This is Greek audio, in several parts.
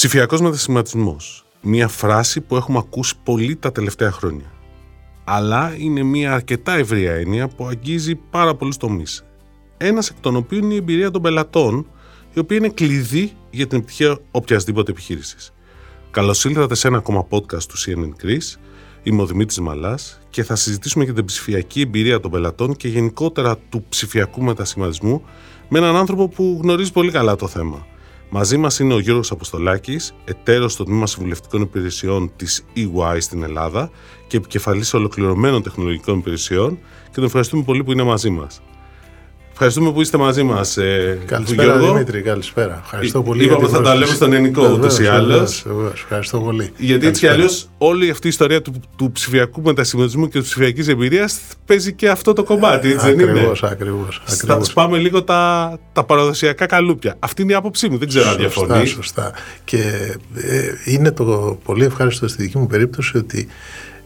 Ψηφιακός μετασχηματισμό. Μια φράση που έχουμε ακούσει πολύ τα τελευταία χρόνια. Αλλά είναι μια αρκετά ευρία έννοια που αγγίζει πάρα πολλούς τομείς. Ένας εκ των οποίων είναι η εμπειρία των πελατών, η οποία είναι κλειδί για την επιτυχία οποιασδήποτε επιχείρησης. Καλώς ήλθατε σε ένα ακόμα podcast του CNN Greece. Είμαι ο Δημήτρης Μαλάς και θα συζητήσουμε για την ψηφιακή εμπειρία των πελατών και γενικότερα του ψηφιακού μετασχηματισμού με έναν άνθρωπο που γνωρίζει πολύ καλά το θέμα. Μαζί μας είναι ο Γιώργος Αποστολάκης, εταίρος στο Τμήμα Συμβουλευτικών Υπηρεσιών της EY στην Ελλάδα και επικεφαλής ολοκληρωμένων τεχνολογικών υπηρεσιών και τον ευχαριστούμε πολύ που είναι μαζί μας. Ευχαριστούμε που είστε μαζί μας. Ε, καλησπέρα, Δημήτρη. Καλησπέρα. Ευχαριστώ πολύ. Είπαμε θα τα λέμε στον ελληνικό ούτως ή άλλως. Ευχαριστώ πολύ. Γιατί έτσι κι αλλιώς όλη αυτή η ιστορία του, του ψηφιακού μετασχηματισμού και της ψηφιακής εμπειρίας παίζει και αυτό το κομμάτι, έτσι ακριβώς, δεν είναι; Ακριβώς, ακριβώς. Σπάμε λίγο τα, τα παραδοσιακά καλούπια. Αυτή είναι η άποψή μου. Δεν ξέρω αν διαφωνεί. Σωστά, σωστά. Και ε, είναι το πολύ ευχάριστο στη δική μου περίπτωση ότι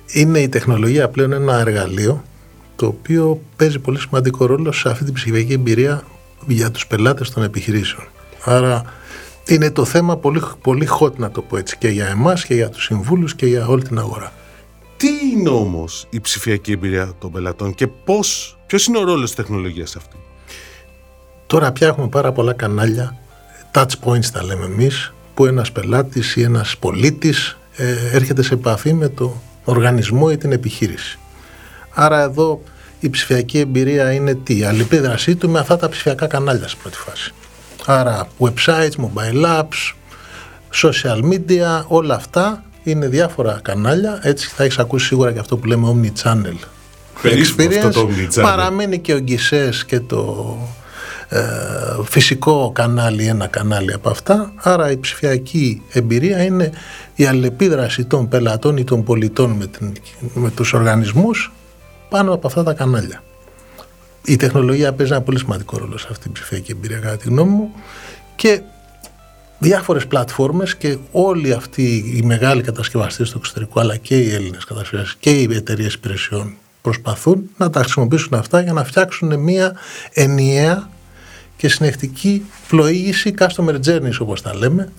είναι η τεχνολογία πλέον ένα εργαλείο το οποίο παίζει πολύ σημαντικό ρόλο σε αυτή την ψηφιακή εμπειρία για τους πελάτες των επιχειρήσεων. Άρα είναι το θέμα πολύ, πολύ hot να το πω έτσι και για εμάς και για τους συμβούλους και για όλη την αγορά. Τι είναι όμως η ψηφιακή εμπειρία των πελατών και πώς, ποιος είναι ο ρόλος της τεχνολογίας αυτή; Τώρα πια έχουμε πάρα πολλά κανάλια, touch points τα λέμε εμείς, που ένας πελάτης ή ένας πολίτης ε, έρχεται σε επαφή με το οργανισμό ή την επιχείρηση. Άρα εδώ η ψηφιακή εμπειρία είναι τι, η αλληλεπίδρασή του με αυτά τα ψηφιακά κανάλια στην πρώτη φάση. Άρα websites, mobile apps, social media, όλα αυτά είναι διάφορα κανάλια. Έτσι θα έχεις ακούσει σίγουρα και αυτό που λέμε omni-channel experience. Το Παραμένει και ο Γκισές και το ε, φυσικό κανάλι, ένα κανάλι από αυτά. Άρα η ψηφιακή εμπειρία είναι η αλληλεπίδραση των πελατών ή των πολιτών με, την, με τους οργανισμούς πάνω από αυτά τα κανάλια. Η τεχνολογία παίζει ένα πολύ σημαντικό ρόλο σε αυτή την ψηφιακή εμπειρία, κατά τη γνώμη μου, και διάφορες πλατφόρμες και όλοι αυτοί οι μεγάλοι κατασκευαστές του εξωτερικού, αλλά και οι Έλληνες κατασκευαστές και οι εταιρείες υπηρεσιών προσπαθούν να τα χρησιμοποιήσουν αυτά για να φτιάξουν μια ενιαία και συνεχτική πλοήγηση customer journeys όπως τα λέμε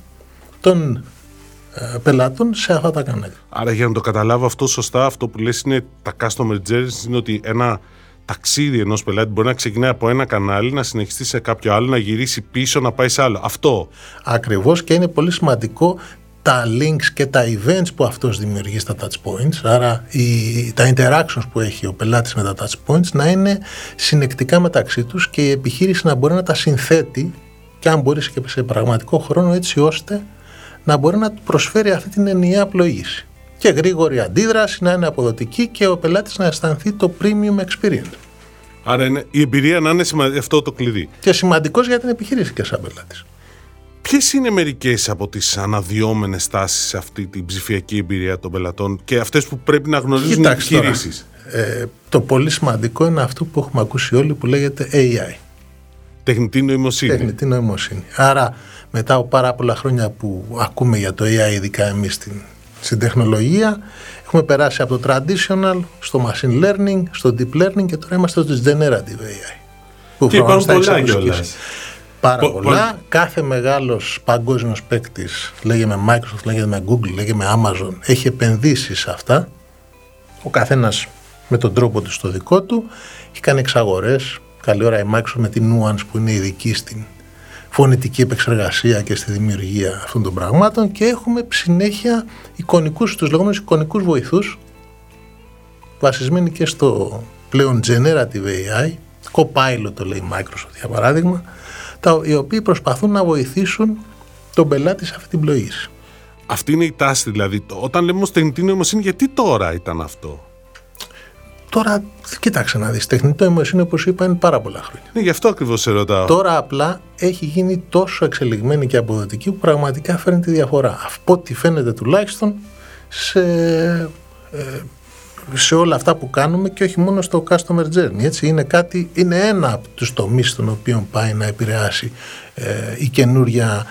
των ε, πελάτων σε αυτά τα κανάλια. Άρα για να το καταλάβω αυτό σωστά, αυτό που λες είναι τα customer journeys είναι ότι ένα ταξίδι ενός πελάτη μπορεί να ξεκινάει από ένα κανάλι, να συνεχιστεί σε κάποιο άλλο, να γυρίσει πίσω, να πάει σε άλλο. Αυτό. Ακριβώς και είναι πολύ σημαντικό τα links και τα events που αυτός δημιουργεί στα touch points, άρα οι, τα interactions που έχει ο πελάτης με τα touch points να είναι συνεκτικά μεταξύ τους και η επιχείρηση να μπορεί να τα συνθέτει και αν μπορεί και σε πραγματικό χρόνο έτσι ώστε να μπορεί να του προσφέρει αυτή την ενιαία πλοήγηση. Και γρήγορη αντίδραση, να είναι αποδοτική και ο πελάτης να αισθανθεί το premium experience. Άρα είναι, η εμπειρία να είναι αυτό το κλειδί. Και σημαντικός για την επιχείρηση και σαν πελάτης. Ποιες είναι μερικές από τις αναδυόμενες τάσεις σε αυτή την ψηφιακή εμπειρία των πελατών και αυτές που πρέπει να γνωρίζουν οι επιχειρήσεις; Ε, το πολύ σημαντικό είναι αυτό που έχουμε ακούσει όλοι που λέγεται AI. Τεχνητή νοημοσύνη. Τεχνητή νοημοσύνη. Άρα μετά από πάρα πολλά χρόνια που ακούμε για το AI, ειδικά εμείς στην, στην τεχνολογία, έχουμε περάσει από το traditional στο machine learning, στο deep learning και τώρα είμαστε στο generative AI. Που και υπάρχουν πολλά κιόλας. Πάρα πολλά. Κάθε μεγάλος παγκόσμιος παίκτης, λέγεται με Microsoft, λέγεται με Google, λέγεται με Amazon, έχει επενδύσει σε αυτά. Ο καθένας με τον τρόπο του στο δικό του. Έχει κάνει εξαγορές. Καλή ώρα η Microsoft με την Nuance που είναι ειδική στην φωνητική επεξεργασία και στη δημιουργία αυτών των πραγμάτων και έχουμε συνέχεια εικονικούς, τους λεγόμενους εικονικούς βοηθούς βασισμένοι και στο πλέον generative AI, Copilot το λέει Microsoft για παράδειγμα, τα, οι οποίοι προσπαθούν να βοηθήσουν τον πελάτη σε αυτή την πλοήγηση. Αυτή είναι η τάση δηλαδή. Όταν λέμε όμως τεχνητή νοημοσύνη, γιατί τώρα ήταν αυτό; Τώρα, κοίταξε να δεις. Τεχνητό νοημοσύνη, όπως είπα, είναι πάρα πολλά χρόνια. Ναι, γι' αυτό ακριβώς σε ρωτάω. Τώρα απλά έχει γίνει τόσο εξελιγμένη και αποδοτική που πραγματικά φέρνει τη διαφορά. Από ό,τι φαίνεται τουλάχιστον σε, ε, σε όλα αυτά που κάνουμε και όχι μόνο στο customer journey. Έτσι, είναι, κάτι, είναι ένα από τους τομείς στον οποίο πάει να επηρεάσει ε, η καινούρια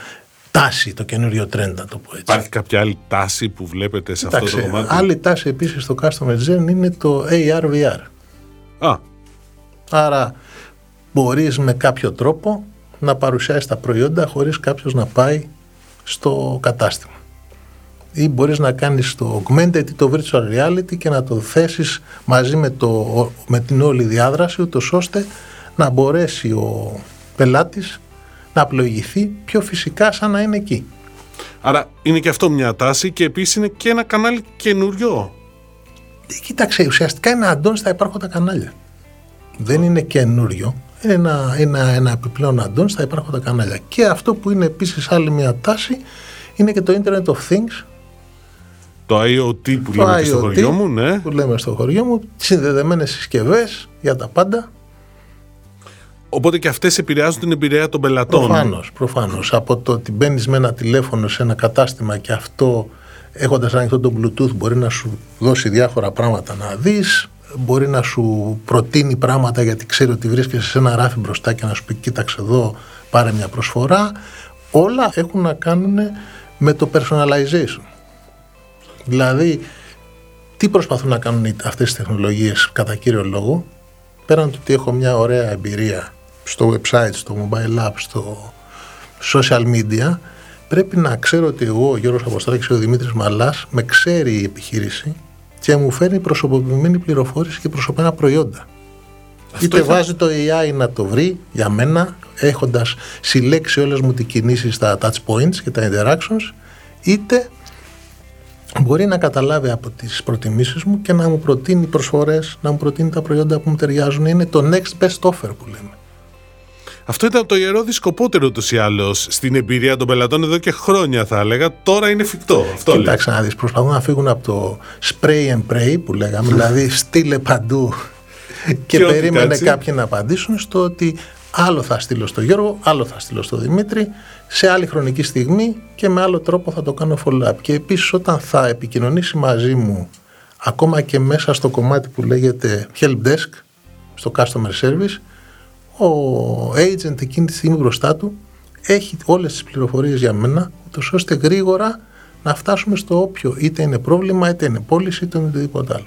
τάση, το καινούριο trend, να το πω έτσι. Υπάρχει κάποια άλλη τάση που βλέπετε σε αυτό το κομμάτι; Άλλη τάση επίσης στο Customer Journey είναι το AR-VR. Α. Άρα μπορείς με κάποιο τρόπο να παρουσιάσεις τα προϊόντα χωρίς κάποιος να πάει στο κατάστημα. Ή μπορείς να κάνεις το augmented ή το virtual reality και να το θέσεις μαζί με, το, με την όλη διάδραση ούτως ώστε να μπορέσει ο πελάτης να απλοηγηθεί πιο φυσικά σαν να είναι εκεί. Άρα είναι και αυτό μια τάση και επίσης είναι και ένα κανάλι καινούριο. Ε, κοίταξε, ουσιαστικά είναι αντών στα υπάρχοντα κανάλια. Δεν είναι καινούριο. Είναι ένα, ένα, ένα επιπλέον αντών στα υπάρχοντα κανάλια. Και αυτό που είναι επίσης άλλη μια τάση είναι και το Internet of Things. Το IoT που λέμε IoT, στο χωριό μου, ναι. Που λέμε στο χωριό μου, συνδεδεμένες συσκευές για τα πάντα. Οπότε και αυτές επηρεάζουν την εμπειρία των πελατών. Προφανώς, προφανώς. Από το ότι μπαίνεις με ένα τηλέφωνο σε ένα κατάστημα και αυτό έχοντας ανοιχτό το Bluetooth μπορεί να σου δώσει διάφορα πράγματα να δεις, μπορεί να σου προτείνει πράγματα γιατί ξέρει ότι βρίσκεσαι σε ένα ράφι μπροστά και να σου πει: Κοίταξε εδώ, πάρε μια προσφορά. Όλα έχουν να κάνουν με το personalization. Δηλαδή, τι προσπαθούν να κάνουν αυτές τις τεχνολογίες κατά κύριο λόγο, πέραν του ότι έχω μια ωραία εμπειρία στο website, στο mobile app, στο social media, πρέπει να ξέρω ότι εγώ, ο Γιώργος Αποστράκης και ο Δημήτρης Μαλάς, με ξέρει η επιχείρηση και μου φέρνει προσωποποιημένη πληροφόρηση και προσωπένα προϊόντα. Αυτό είτε βάζει το AI να το βρει για μένα, έχοντας συλλέξει όλες μου τις κινήσεις στα touch points και τα interactions, είτε μπορεί να καταλάβει από τις προτιμήσεις μου και να μου προτείνει προσφορές, να μου προτείνει τα προϊόντα που μου ταιριάζουν. Είναι το next best offer που λέμε. Αυτό ήταν το ιερό δισκοπότερο ούτω ή άλλως στην εμπειρία των πελατών εδώ και χρόνια, θα έλεγα. Τώρα είναι εφικτό. Αυτό Κοιτάξτε να δεις. Προσπαθούν να φύγουν από το spray and pray που λέγαμε, δηλαδή στείλε παντού και, περίμενε κάποιοι να απαντήσουν στο ότι άλλο θα στείλω στο Γιώργο, άλλο θα στείλω στο Δημήτρη, σε άλλη χρονική στιγμή και με άλλο τρόπο θα το κάνω follow-up. Και επίσης όταν θα επικοινωνήσει μαζί μου, ακόμα και μέσα στο κομμάτι που λέγεται help desk, στο customer service, ο agent εκείνη τη στιγμή μπροστά του έχει όλες τις πληροφορίες για μένα, ούτως ώστε γρήγορα να φτάσουμε στο όποιο είτε είναι πρόβλημα, είτε είναι πώληση, είτε είναι οτιδήποτε άλλο.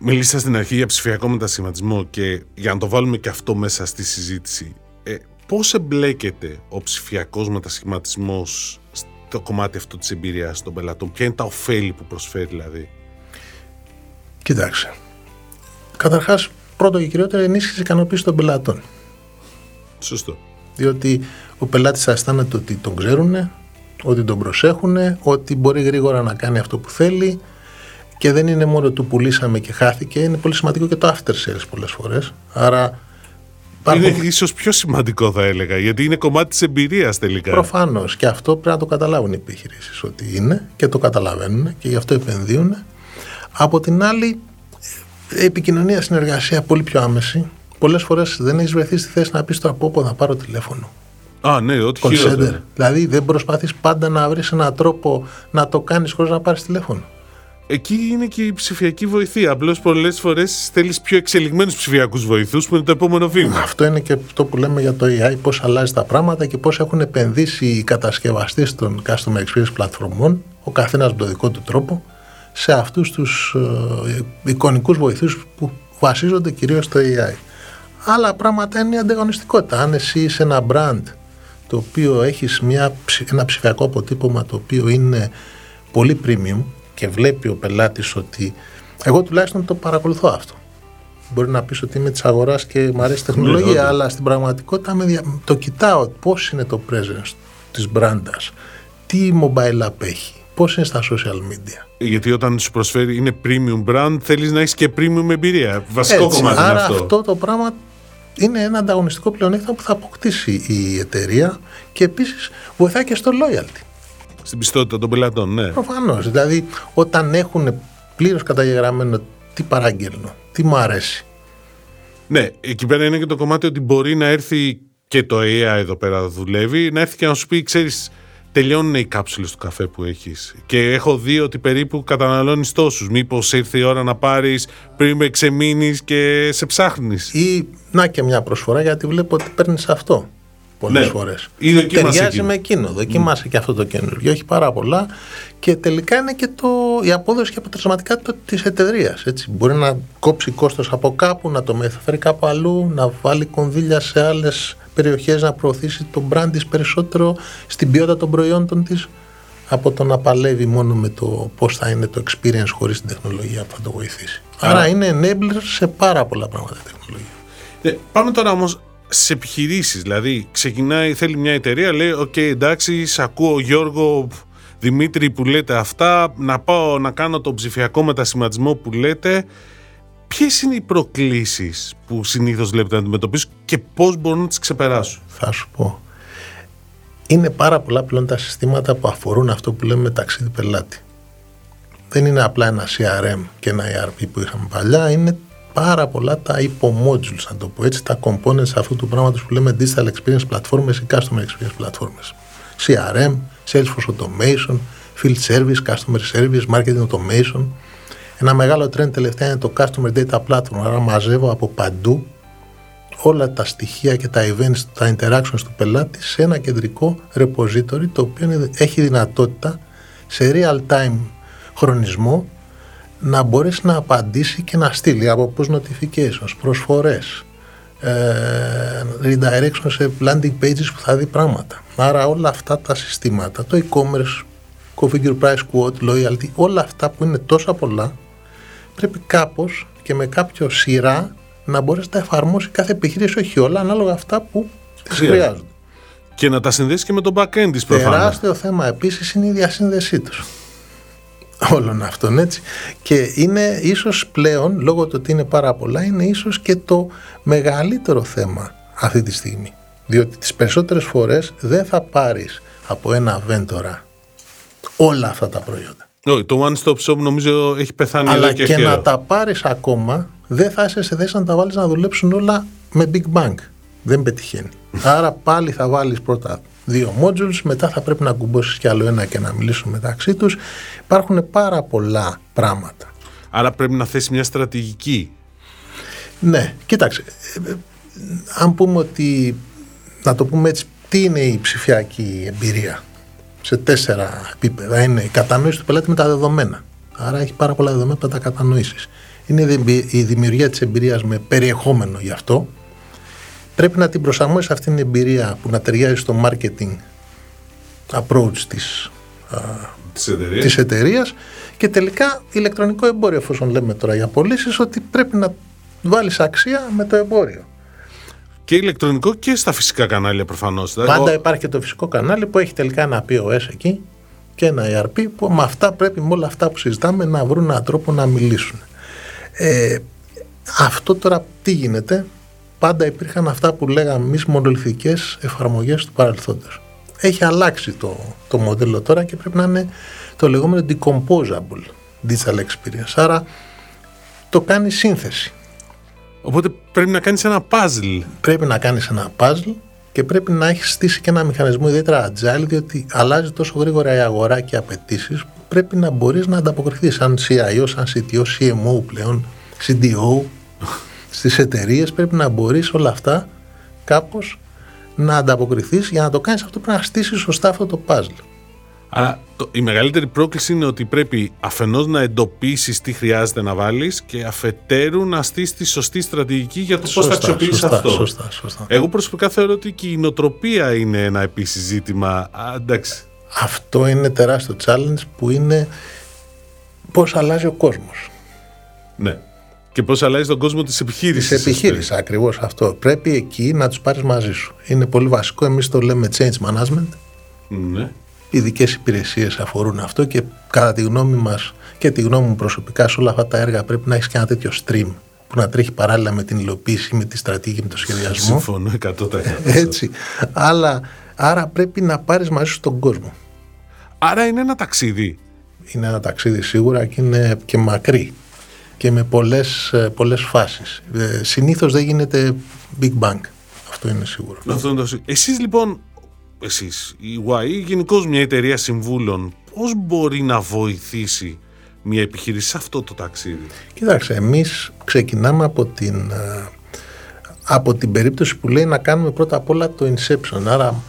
Μιλήσατε στην αρχή για ψηφιακό μετασχηματισμό και για να το βάλουμε και αυτό μέσα στη συζήτηση. Ε, πώς εμπλέκεται ο ψηφιακός μετασχηματισμός στο κομμάτι αυτό της εμπειρίας των πελατών, ποια είναι τα ωφέλη που προσφέρει δηλαδή; Κοιτάξτε, καταρχάς πρώτο και κυριότερο ενίσχυση ικανοποίησης των πελατών. Σωστό. Διότι ο πελάτης θα αισθάνεται ότι τον ξέρουν, ότι τον προσέχουν, ότι μπορεί γρήγορα να κάνει αυτό που θέλει και δεν είναι μόνο του πουλήσαμε και χάθηκε, είναι πολύ σημαντικό και το after sales πολλές φορές. Άρα Υπάρχουν... Είναι ίσως πιο σημαντικό θα έλεγα, γιατί είναι κομμάτι της εμπειρίας τελικά. Προφανώς. Και αυτό πρέπει να το καταλάβουν οι επιχειρήσεις ότι είναι και το καταλαβαίνουν και γι' αυτό επενδύουν. Από την άλλη, επικοινωνία, συνεργασία πολύ πιο άμεση. Πολλές φορές δεν έχεις βρεθεί στη θέση να πεις το από όπου θα πάρω τηλέφωνο. Α, ναι, ό,τι χειρότερο. Δηλαδή δεν προσπαθείς πάντα να βρεις έναν τρόπο να το κάνεις χωρίς να πάρεις τηλέφωνο. Εκεί είναι και η ψηφιακή βοηθεία. Απλώς πολλές φορές θέλει πιο εξελιγμένους ψηφιακούς βοηθούς που είναι το επόμενο βήμα. Αυτό είναι και αυτό που λέμε για το AI, πώς αλλάζει τα πράγματα και πώς έχουν επενδύσει οι κατασκευαστές των customer experience πλατφορμών, ο καθένας με τον δικό του τρόπο, σε αυτούς τους ε, εικονικούς βοηθούς που βασίζονται κυρίως στο AI. Άλλα πράγματα είναι η ανταγωνιστικότητα. Αν εσύ είσαι ένα brand το οποίο έχεις μια, ένα ψηφιακό αποτύπωμα το οποίο είναι πολύ premium και βλέπει ο πελάτης ότι εγώ τουλάχιστον το παρακολουθώ αυτό. Μπορεί να πεις ότι είμαι της αγοράς και μου αρέσει η τεχνολογία, ναι, αλλά στην πραγματικότητα το κοιτάω πώς είναι το presence της μπράντας, τι mobile app έχει, πώς είναι στα social media; Γιατί όταν σου προσφέρει είναι premium brand, θέλεις να έχεις και premium εμπειρία. Βασικό Έτσι, κομμάτι άρα είναι αυτό. αυτό το πράγμα είναι ένα ανταγωνιστικό πλεονέκτημα που θα αποκτήσει η εταιρεία και επίσης βοηθάει και στο loyalty. Στην πιστότητα των πελατών, ναι. Προφανώς. Δηλαδή, όταν έχουν πλήρως καταγεγραμμένο τι παράγγελνω, τι μου αρέσει. Ναι, εκεί πέρα είναι και το κομμάτι ότι μπορεί να έρθει και το AI εδώ πέρα δουλεύει, να έρθει και να σου πει, ξέρεις, τελειώνουν οι κάψουλες του καφέ που έχεις και έχω δει ότι περίπου καταναλώνεις τόσους μήπως ήρθε η ώρα να πάρεις πριν με ξεμείνεις και σε ψάχνεις ή να και μια προσφορά γιατί βλέπω ότι παίρνεις αυτό πολλές ναι. φορές. Ταιριάζει εκείνο. με εκείνο. Δοκίμασε mm. και αυτό το καινούργιο. Έχει πάρα πολλά. Και τελικά είναι και το, η απόδοση και αποτελεσματικά της εταιρείας. Μπορεί να κόψει κόστος από κάπου, να το μεταφέρει κάπου αλλού, να βάλει κονδύλια σε άλλες περιοχές να προωθήσει το brand της περισσότερο στην ποιότητα των προϊόντων της από το να παλεύει μόνο με το πώς θα είναι το experience χωρίς την τεχνολογία που θα το βοηθήσει. Άρα, Άρα είναι enabler σε πάρα πολλά πράγματα η τεχνολογία. Ε, πάμε τώρα όμως στις επιχειρήσεις. Δηλαδή, ξεκινάει, θέλει μια εταιρεία, λέει: Ok, okay, εντάξει, σ' ακούω Γιώργο Δημήτρη που λέτε αυτά, να πάω να κάνω τον ψηφιακό μετασχηματισμό που λέτε. Ποιες είναι οι προκλήσεις που συνήθως βλέπετε να αντιμετωπίσουν και πώς μπορούν να τις ξεπεράσουν. Θα σου πω. Είναι πάρα πολλά πλέον τα συστήματα που αφορούν αυτό που λέμε ταξίδι πελάτη. Δεν είναι απλά ένα CRM και ένα ERP που είχαμε παλιά, είναι πάρα πολλά τα υποmodules, να το πω έτσι, τα components αυτού του πράγματος που λέμε digital experience platforms ή customer experience platforms. CRM, Salesforce Automation, Field Service, Customer Service, Marketing Automation. Ένα μεγάλο trend τελευταία είναι το Customer Data Platform, άρα μαζεύω από παντού όλα τα στοιχεία και τα events, τα interactions του πελάτη σε ένα κεντρικό repository το οποίο έχει δυνατότητα σε real time χρονισμό να μπορέσει να απαντήσει και να στείλει από push notifications, προσφορές, ε, redirection σε landing pages που θα δει πράγματα. Άρα όλα αυτά τα συστήματα, το e-commerce, configure price quote, loyalty, όλα αυτά που είναι τόσα πολλά, πρέπει κάπως και με κάποιο σειρά να μπορέσει να εφαρμόσει κάθε επιχείρηση, όχι όλα, ανάλογα αυτά που χρειάζονται. Και να τα συνδέσεις και με το back-end της προφανώς. Τεράστιο θέμα επίσης είναι η διασύνδεσή τους. Όλων αυτών έτσι. Και είναι ίσως πλέον λόγω του ότι είναι πάρα πολλά είναι ίσως και το μεγαλύτερο θέμα αυτή τη στιγμή. Διότι τις περισσότερες φορές δεν θα πάρεις από ένα βέντορα όλα αυτά τα προϊόντα Όχι, το one stop shop νομίζω έχει πεθάνει αλλά και, και να τα πάρεις ακόμα δεν θα είσαι σε θέση να τα βάλεις να δουλέψουν όλα με big bang δεν πετυχαίνει άρα πάλι θα βάλεις πρώτα δύο modules, μετά θα πρέπει να κουμπώσεις κι άλλο ένα και να μιλήσουν μεταξύ τους. Υπάρχουν πάρα πολλά πράγματα. Άρα πρέπει να θέσει μια στρατηγική. Ναι, κοίταξε. Ε, ε, αν πούμε ότι, να το πούμε έτσι, τι είναι η ψηφιακή εμπειρία; Σε τέσσερα επίπεδα. Είναι η κατανόηση του πελάτη με τα δεδομένα. Άρα έχει πάρα πολλά δεδομένα που θα τα κατανοήσεις. Είναι η δημιουργία της εμπειρίας με περιεχόμενο γι' αυτό, πρέπει να την προσαρμόσεις αυτήν την εμπειρία που να ταιριάζει στο marketing approach της, της, εταιρείας. και τελικά ηλεκτρονικό εμπόριο εφόσον λέμε τώρα για πωλήσεις ότι πρέπει να βάλεις αξία με το εμπόριο. Και ηλεκτρονικό και στα φυσικά κανάλια προφανώς. Πάντα υπάρχει και το φυσικό κανάλι που έχει τελικά ένα POS εκεί και ένα ERP που με αυτά πρέπει με όλα αυτά που συζητάμε να βρουν έναν τρόπο να μιλήσουν. Ε, αυτό τώρα τι γίνεται, πάντα υπήρχαν αυτά που λέγαμε εμείς μονολυθικές εφαρμογές του παρελθόντος. Έχει αλλάξει το, το μοντέλο τώρα και πρέπει να είναι το λεγόμενο decomposable digital experience. Άρα το κάνει σύνθεση. Οπότε πρέπει να κάνεις ένα puzzle. Πρέπει να κάνεις ένα puzzle και πρέπει να έχεις στήσει και ένα μηχανισμό ιδιαίτερα agile, διότι αλλάζει τόσο γρήγορα η αγορά και οι απαιτήσεις που πρέπει να μπορείς να ανταποκριθείς σαν CIO, σαν CTO, CMO πλέον, CDO, στις εταιρείες πρέπει να μπορείς όλα αυτά κάπως να ανταποκριθείς για να το κάνεις αυτό πρέπει να στήσεις σωστά αυτό το puzzle. Άρα η μεγαλύτερη πρόκληση είναι ότι πρέπει αφενός να εντοπίσεις τι χρειάζεται να βάλεις και αφετέρου να στήσεις τη σωστή στρατηγική για το πώς θα αξιοποιήσεις αυτό. Σωστά, σωστά. Εγώ προσωπικά θεωρώ ότι και η νοοτροπία είναι ένα επίσης ζήτημα. Α, εντάξει. Αυτό είναι τεράστιο challenge που είναι πώς αλλάζει ο κόσμος. Ναι. Και πώς αλλάζει τον κόσμο της επιχείρησης. Της επιχείρησης, ακριβώς αυτό. Πρέπει εκεί να τους πάρεις μαζί σου. Είναι πολύ βασικό. Εμείς το λέμε change management. Ναι. Οι ειδικές υπηρεσίες αφορούν αυτό και κατά τη γνώμη μας και τη γνώμη μου προσωπικά σε όλα αυτά τα έργα πρέπει να έχεις και ένα τέτοιο stream που να τρέχει παράλληλα με την υλοποίηση, με τη στρατηγική, με το σχεδιασμό. Συμφωνώ 100%. Έτσι. Αλλά, άρα πρέπει να πάρεις μαζί σου τον κόσμο. Άρα είναι ένα ταξίδι. Είναι ένα ταξίδι σίγουρα και είναι και μακρύ και με πολλές, ε, πολλές φάσεις. Ε, συνήθως δεν γίνεται big bang. Αυτό είναι σίγουρο. Αυτό είναι το... Εσείς λοιπόν, εσείς, η YE, γενικώς μια εταιρεία συμβούλων, πώς μπορεί να βοηθήσει μια επιχείρηση σε αυτό το ταξίδι; Κοιτάξτε, εμείς ξεκινάμε από την, ε, από την περίπτωση που λέει να κάνουμε πρώτα απ' όλα το inception. Άρα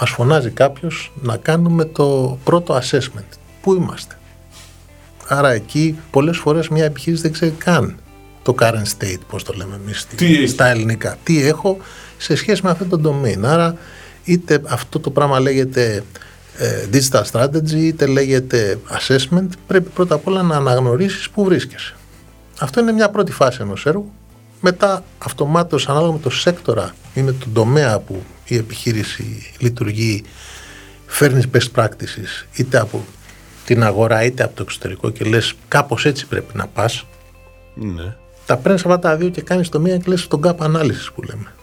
μας φωνάζει κάποιος να κάνουμε το πρώτο assessment. Πού είμαστε; Άρα εκεί πολλές φορές μια επιχείρηση δεν ξέρει καν το current state, πώς το λέμε εμείς Τι στα ελληνικά. Τι έχω σε σχέση με αυτό το domain. Άρα είτε αυτό το πράγμα λέγεται ε, digital strategy, είτε λέγεται assessment, πρέπει πρώτα απ' όλα να αναγνωρίσεις που βρίσκεσαι. Αυτό είναι μια πρώτη φάση ενός έργου. Μετά αυτομάτως ανάλογα με το σέκτορα είναι το τομέα που η επιχείρηση λειτουργεί φέρνεις best practices είτε από την αγορά είτε από το εξωτερικό και λες κάπως έτσι πρέπει να πας Ναι. τα παίρνεις αυτά τα δύο και κάνεις το μία και λες το gap analysis που λέμε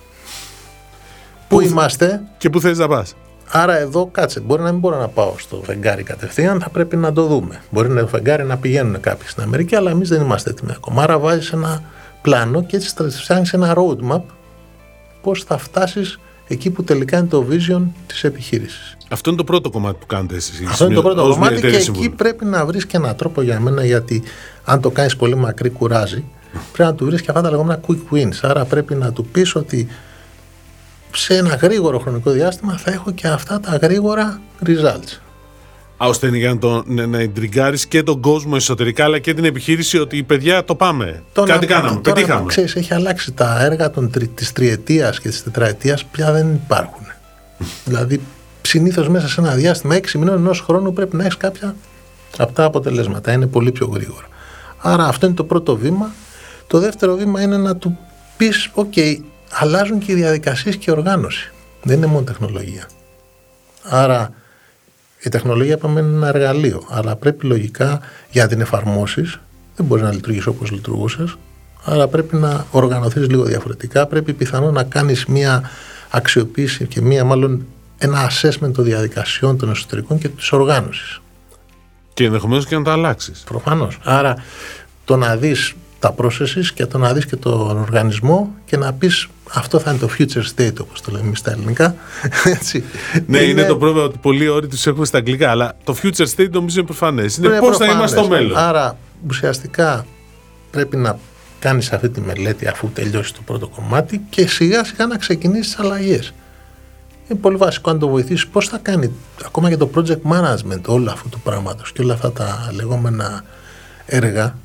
Πού είμαστε, Και πού θες να πας. άρα εδώ κάτσε. Μπορεί να μην μπορώ να πάω στο φεγγάρι κατευθείαν, θα πρέπει να το δούμε. Μπορεί να το φεγγάρι να πηγαίνουν κάποιοι στην Αμερική, αλλά εμείς δεν είμαστε έτοιμοι ακόμα. Άρα βάζεις ένα πλάνο και έτσι φτιάχνει ένα roadmap πώς θα φτάσεις εκεί που τελικά είναι το vision της επιχείρησης. Αυτό είναι το πρώτο κομμάτι που κάνετε εσείς. Αυτό είναι το πρώτο ως μια κομμάτι και εταιρεία εκεί συμβούλου. πρέπει να βρεις και έναν τρόπο για μένα γιατί αν το κάνεις πολύ μακρύ κουράζει. Πρέπει να του βρεις και αυτά τα λεγόμενα quick wins. Άρα πρέπει να του πεις ότι σε ένα γρήγορο χρονικό διάστημα θα έχω και αυτά τα γρήγορα results. Α, ώστε για να, το, να, να εντριγκάρεις και τον κόσμο εσωτερικά αλλά και την επιχείρηση ότι οι παιδιά το πάμε. Τώρα- Κάτι κάναμε, τώρα, πετύχαμε. Ξέρεις, έχει αλλάξει τα έργα των, τρι, της τριετίας και της τετραετίας πια δεν υπάρχουν. δηλαδή, συνήθως μέσα σε ένα διάστημα 6 μηνών ενός χρόνου πρέπει να έχεις κάποια από τα αποτελέσματα. Είναι πολύ πιο γρήγορα. Άρα αυτό είναι το πρώτο βήμα. Το δεύτερο βήμα είναι να του πεις, οκ, αλλάζουν και οι διαδικασίες και η οργάνωση. Δεν είναι μόνο τεχνολογία. Άρα η τεχνολογία είπαμε είναι ένα εργαλείο, αλλά πρέπει λογικά για να την εφαρμόσεις, δεν μπορείς να λειτουργήσει όπως λειτουργούσες. Άρα πρέπει να οργανωθείς λίγο διαφορετικά. Πρέπει πιθανόν να κάνεις μία αξιοποίηση και μία μάλλον ένα assessment των διαδικασιών των εσωτερικών και της οργάνωσης. Και ενδεχομένως και να τα αλλάξεις. Προφανώς. Άρα το να δεις τα processes και το να δεις και τον οργανισμό και να πεις αυτό θα είναι το future state όπως το λέμε εμείς στα ελληνικά. Έτσι. Ναι, είναι, το πρόβλημα ότι πολλοί όροι τους έχουμε στα αγγλικά, αλλά το future state νομίζω είναι προφανές. Είναι Είναι πώς θα προφανές. είμαστε στο μέλλον. Άρα ουσιαστικά πρέπει να κάνεις αυτή τη μελέτη αφού τελειώσει το πρώτο κομμάτι και σιγά σιγά να ξεκινήσεις τις αλλαγές. Είναι πολύ βασικό να το βοηθήσεις πώς θα κάνει ακόμα και το project management όλο αυτού του πράγματος και όλα αυτά τα λεγόμενα έργα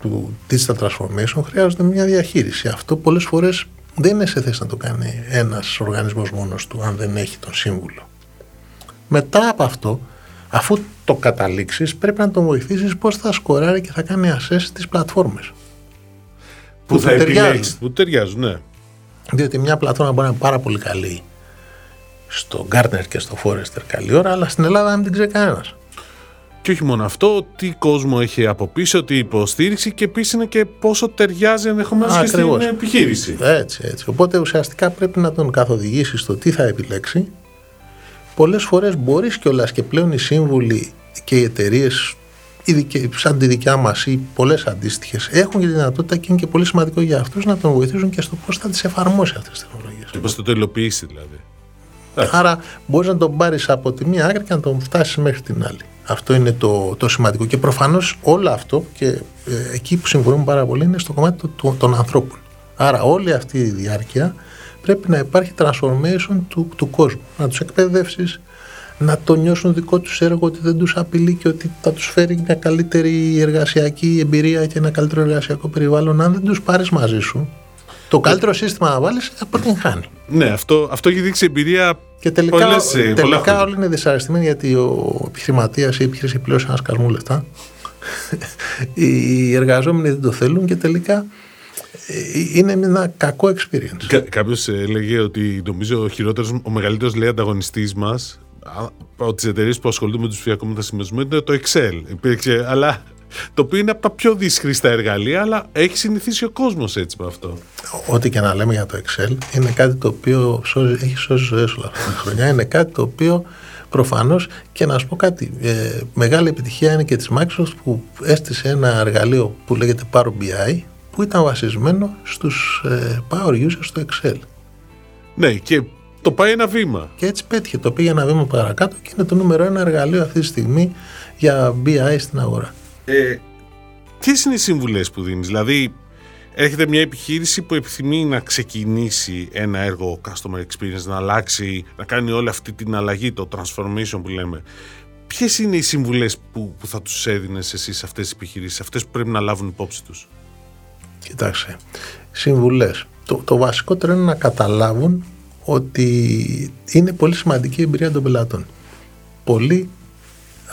του digital transformation χρειάζονται μια διαχείριση. Αυτό πολλές φορές δεν είναι σε θέση να το κάνει ένας οργανισμός μόνος του αν δεν έχει τον σύμβουλο. Μετά από αυτό, αφού το καταλήξεις, πρέπει να τον βοηθήσεις πώς θα σκοράρει και θα κάνει assess τις πλατφόρμες. που θα του ταιριάζουν. επιλέξει. Που ταιριάζουν, ναι. Διότι μια πλατφόρμα μπορεί να είναι πάρα πολύ καλή στο Gartner και στο Forrester καλή ώρα, αλλά στην Ελλάδα δεν την ξέρει κανένας. Και όχι μόνο αυτό, τι κόσμο έχει από πίσω, τι υποστήριξη και επίσης είναι και πόσο ταιριάζει ενδεχομένως και στην Ακριβώς. επιχείρηση. Έτσι, έτσι. Οπότε ουσιαστικά πρέπει να τον καθοδηγήσεις στο τι θα επιλέξει. Πολλές φορές μπορείς κιόλας και πλέον οι σύμβουλοι και οι εταιρείες, σαν τη δικιά μας ή πολλές αντίστοιχες, έχουν και τη δυνατότητα και είναι και πολύ σημαντικό για αυτούς να τον βοηθήσουν και στο πώς θα τις εφαρμόσει αυτές τις τεχνολογίες. Και πώς θα το υλοποιήσει δηλαδή. Άρα μπορείς να τον πάρεις από τη μία άκρη και να τον φτάσεις μέχρι την άλλη. Αυτό είναι το, το σημαντικό. Και προφανώς όλο αυτό και ε, εκεί που συμφωνούμε πάρα πολύ είναι στο κομμάτι του- του- των ανθρώπων. Άρα όλη αυτή η διάρκεια πρέπει να υπάρχει transformation του, του κόσμου. Να τους εκπαιδεύσεις, να το νιώσουν δικό τους έργο ότι δεν τους απειλεί και ότι θα τους φέρει μια καλύτερη εργασιακή εμπειρία και ένα καλύτερο εργασιακό περιβάλλον. Αν δεν τους πάρεις μαζί σου, το καλύτερο σύστημα να βάλεις αποτυγχάνει. Ναι, αυτό, αυτό έχει δείξει εμπειρία Και τελικά, πολλές, ε, πολλά τελικά χρόνια. όλοι είναι δυσαρεστημένοι γιατί ο επιχειρηματίας ή η επιχείρηση πλήρωσε ένα σκασμό λεφτά. οι εργαζόμενοι δεν το θέλουν και τελικά ε, είναι ένα κακό experience. Κα, Κάποιος έλεγε ότι νομίζω ο χειρότερος, ο μεγαλύτερος λέει ανταγωνιστής μας από τις εταιρείες που ασχολούνται με τους ψηφιακού μετασχηματισμού είναι το Excel. Υπήρξε, αλλά το οποίο είναι από τα πιο δύσχρηστα εργαλεία, αλλά έχει συνηθίσει ο κόσμος έτσι με αυτό. Ό,τι και να λέμε για το Excel είναι κάτι το οποίο σώζει, έχει σώσει ζωές όλα αυτά τα χρόνια. Είναι κάτι το οποίο προφανώς και να σου πω κάτι. Ε, μεγάλη επιτυχία είναι και της Microsoft που έστησε ένα εργαλείο που λέγεται Power BI που ήταν βασισμένο στους ε, power users στο Excel. Ναι, και το πάει ένα βήμα. Και έτσι πέτυχε. Το πήγε ένα βήμα παρακάτω και είναι το νούμερο ένα εργαλείο αυτή τη στιγμή για BI στην αγορά. Ε, Ποιες είναι οι συμβουλές που δίνεις, Δηλαδή, έρχεται μια επιχείρηση που επιθυμεί να ξεκινήσει ένα έργο customer experience, να αλλάξει, να κάνει όλη αυτή την αλλαγή, το transformation που λέμε. Ποιες είναι οι συμβουλές που, που θα τους έδινες εσύ σε αυτές τις επιχειρήσεις, αυτές που πρέπει να λάβουν υπόψη τους; Κοιτάξτε, συμβουλές. Το, το βασικότερο είναι να καταλάβουν ότι είναι πολύ σημαντική η εμπειρία των πελατών. Πολλοί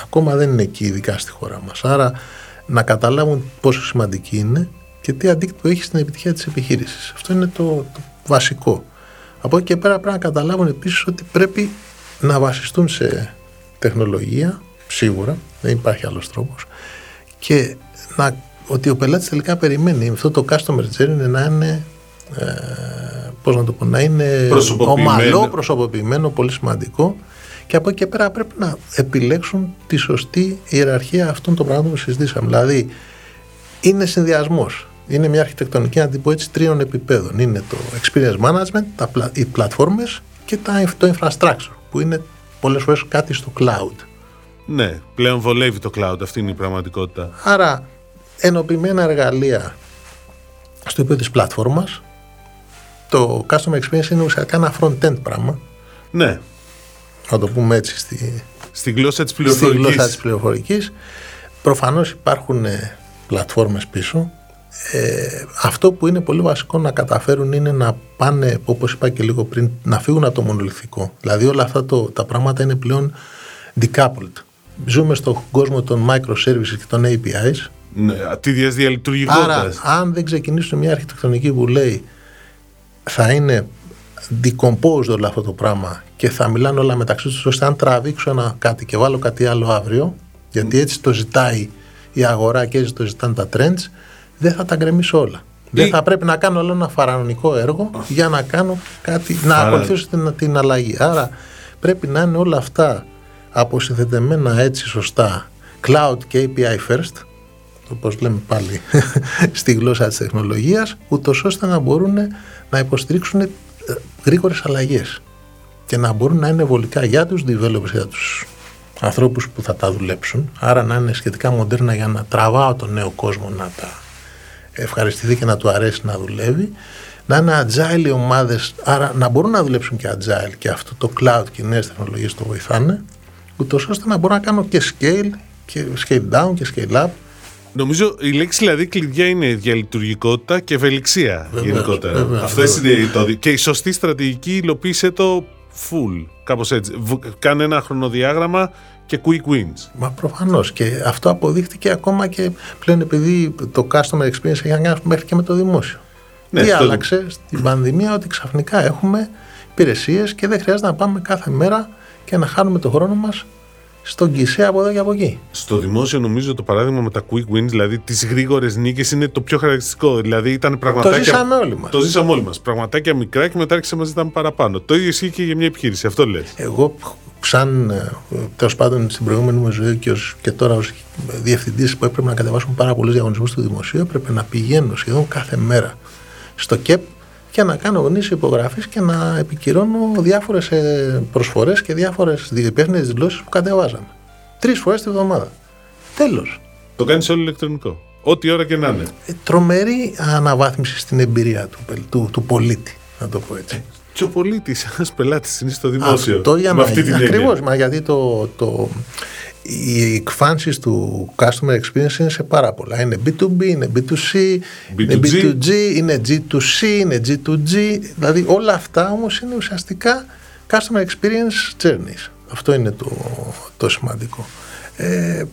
ακόμα δεν είναι εκεί, ειδικά στη χώρα μας. Άρα να καταλάβουν πόσο σημαντική είναι και τι αντίκτυπο έχει στην επιτυχία της επιχείρησης. Αυτό είναι το, το βασικό. Από εκεί και πέρα πρέπει να καταλάβουν επίσης ότι πρέπει να βασιστούν σε τεχνολογία, σίγουρα, δεν υπάρχει άλλος τρόπος, και να, ότι ο πελάτης τελικά περιμένει αυτό το customer journey να είναι ε, πώς να το πω, να είναι ομαλό, προσωποποιημένο, πολύ σημαντικό και από εκεί και πέρα πρέπει να επιλέξουν τη σωστή ιεραρχία αυτών των πραγμάτων που συζητήσαμε. Δηλαδή, είναι συνδυασμός. Είναι μια αρχιτεκτονική, να την πω έτσι, τριών επιπέδων. Είναι το experience management, τα, οι πλατφόρμες και το infrastructure, που είναι πολλές φορές κάτι στο cloud. Ναι, πλέον βολεύει το cloud, αυτή είναι η πραγματικότητα. Άρα, ενωπημένα εργαλεία στο επίπεδο της πλατφόρμας, το customer experience είναι ουσιαστικά ένα front-end πράγμα. Ναι. Να το πούμε έτσι στη, στη γλώσσα της πληροφορικής. Στη γλώσσα της πληροφορικής. Προφανώς υπάρχουν ε, πλατφόρμες πίσω. Ε, αυτό που είναι πολύ βασικό να καταφέρουν είναι να πάνε, όπως είπα και λίγο πριν, να φύγουν από το μονολυθικό. Δηλαδή όλα αυτά το, τα πράγματα είναι πλέον decoupled. Ζούμε στον κόσμο των microservices και των APIs. Ναι, τη διαλειτουργικότητας. Άρα, αν δεν ξεκινήσουν μια αρχιτεκτονική που λέει θα είναι decomposed όλο αυτό το πράγμα και θα μιλάνε όλα μεταξύ τους ώστε αν τραβήξω ένα κάτι και βάλω κάτι άλλο αύριο γιατί έτσι το ζητάει η αγορά και έτσι το ζητάνε τα trends δεν θα τα γκρεμίσω όλα. Δεν θα πρέπει να κάνω όλο ένα φαρανονικό έργο για να κάνω κάτι, να ακολουθήσω την, την αλλαγή. Άρα πρέπει να είναι όλα αυτά αποσυνθετεμένα έτσι σωστά cloud και API first όπως λέμε πάλι στη γλώσσα της τεχνολογίας ούτως ώστε να μπορούν να υποστηρίξουν ε, γρήγορες αλλαγές και να μπορούν να είναι βολικά για τους developers, για τους ανθρώπους που θα τα δουλέψουν, άρα να είναι σχετικά μοντέρνα για να τραβάω τον νέο κόσμο να τα ευχαριστηθεί και να του αρέσει να δουλεύει, να είναι agile οι ομάδες, άρα να μπορούν να δουλέψουν και agile και αυτό το cloud και οι νέες τεχνολογίες το βοηθάνε, ούτως ώστε να μπορώ να κάνω και scale, και scale down και scale up, Νομίζω η λέξη δηλαδή κλειδιά είναι διαλειτουργικότητα και ευελιξία βεβαίως, γενικότερα. Αυτό είναι το. Και η σωστή στρατηγική υλοποίησε το full. Κάπως έτσι. Κάνε ένα χρονοδιάγραμμα και quick wins. Μα προφανώς. Και αυτό αποδείχτηκε ακόμα και πλέον επειδή το customer experience έχει ανάγκη μέχρι και με το δημόσιο. Ναι, Τι άλλαξε στην πανδημία ότι ξαφνικά έχουμε υπηρεσίες και δεν χρειάζεται να πάμε κάθε μέρα και να χάνουμε το χρόνο μας στον Κισέ από εδώ και από εκεί. Στο δημόσιο, νομίζω το παράδειγμα με τα quick wins, δηλαδή τις γρήγορες νίκες, είναι το πιο χαρακτηριστικό. Δηλαδή ήταν πραγματάκια. Το ζήσαμε όλοι μας. Το ζήσαμε όλοι μας. Πραγματάκια μικρά και μετά άρχισε να ζητάμε παραπάνω. Το ίδιο ισχύει και για μια επιχείρηση. Αυτό λες. Εγώ, σαν ε, τέλος πάντων στην προηγούμενη μου ζωή και, ως, και τώρα ως διευθυντής που έπρεπε να κατεβάσουμε πάρα πολλούς διαγωνισμούς του δημοσίου, έπρεπε να πηγαίνω σχεδόν κάθε μέρα στο ΚΕΠ και να κάνω γνήσιο υπογραφής και να επικυρώνω διάφορες προσφορές και διάφορες διεπέφθυνε δηλώσεις που κατεβάζαμε. Τρεις φορές τη βδομάδα. Τέλος. Το κάνεις όλο ηλεκτρονικό. Ό,τι ώρα και να είναι. Ε, τρομερή αναβάθμιση στην εμπειρία του, του, του πολίτη, να το πω έτσι. Και ο πολίτης, ένας πελάτης είναι στο δημόσιο. Αυτό για να. Ακριβώς, μα γιατί το, το, οι εκφάνσεις του customer experience είναι σε πάρα πολλά. Είναι B2B, είναι B2C, B2G. είναι B2G, είναι G2C, είναι G2G. Δηλαδή όλα αυτά όμως είναι ουσιαστικά customer experience journeys. Αυτό είναι το, το σημαντικό. Ε,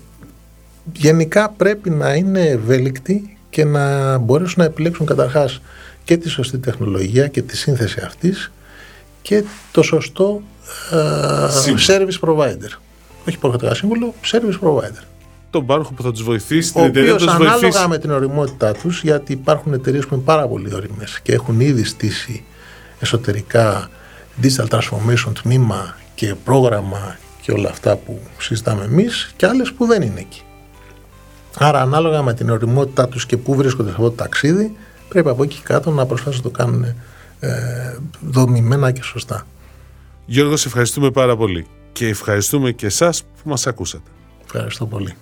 γενικά πρέπει να είναι ευέλικτοι και να μπορέσουν να επιλέξουν καταρχάς και τη σωστή τεχνολογία και τη σύνθεση αυτής και το σωστό ε, service provider όχι προγραμματικά σύμβολο, service provider. Τον πάροχο που θα τους βοηθήσει, την εταιρεία που θα τους βοηθήσει. Ανάλογα με την οριμότητά τους, γιατί υπάρχουν εταιρείες που είναι πάρα πολύ οριμές και έχουν ήδη στήσει εσωτερικά digital transformation τμήμα και πρόγραμμα και όλα αυτά που συζητάμε εμείς και άλλες που δεν είναι εκεί. Άρα, ανάλογα με την οριμότητά τους και πού βρίσκονται σε αυτό το ταξίδι, πρέπει από εκεί κάτω να προσπαθήσουν να το κάνουν ε, δομημένα και σωστά. Γιώργος, σε ευχαριστούμε πάρα πολύ και ευχαριστούμε και εσάς που μας ακούσατε. Ευχαριστώ πολύ.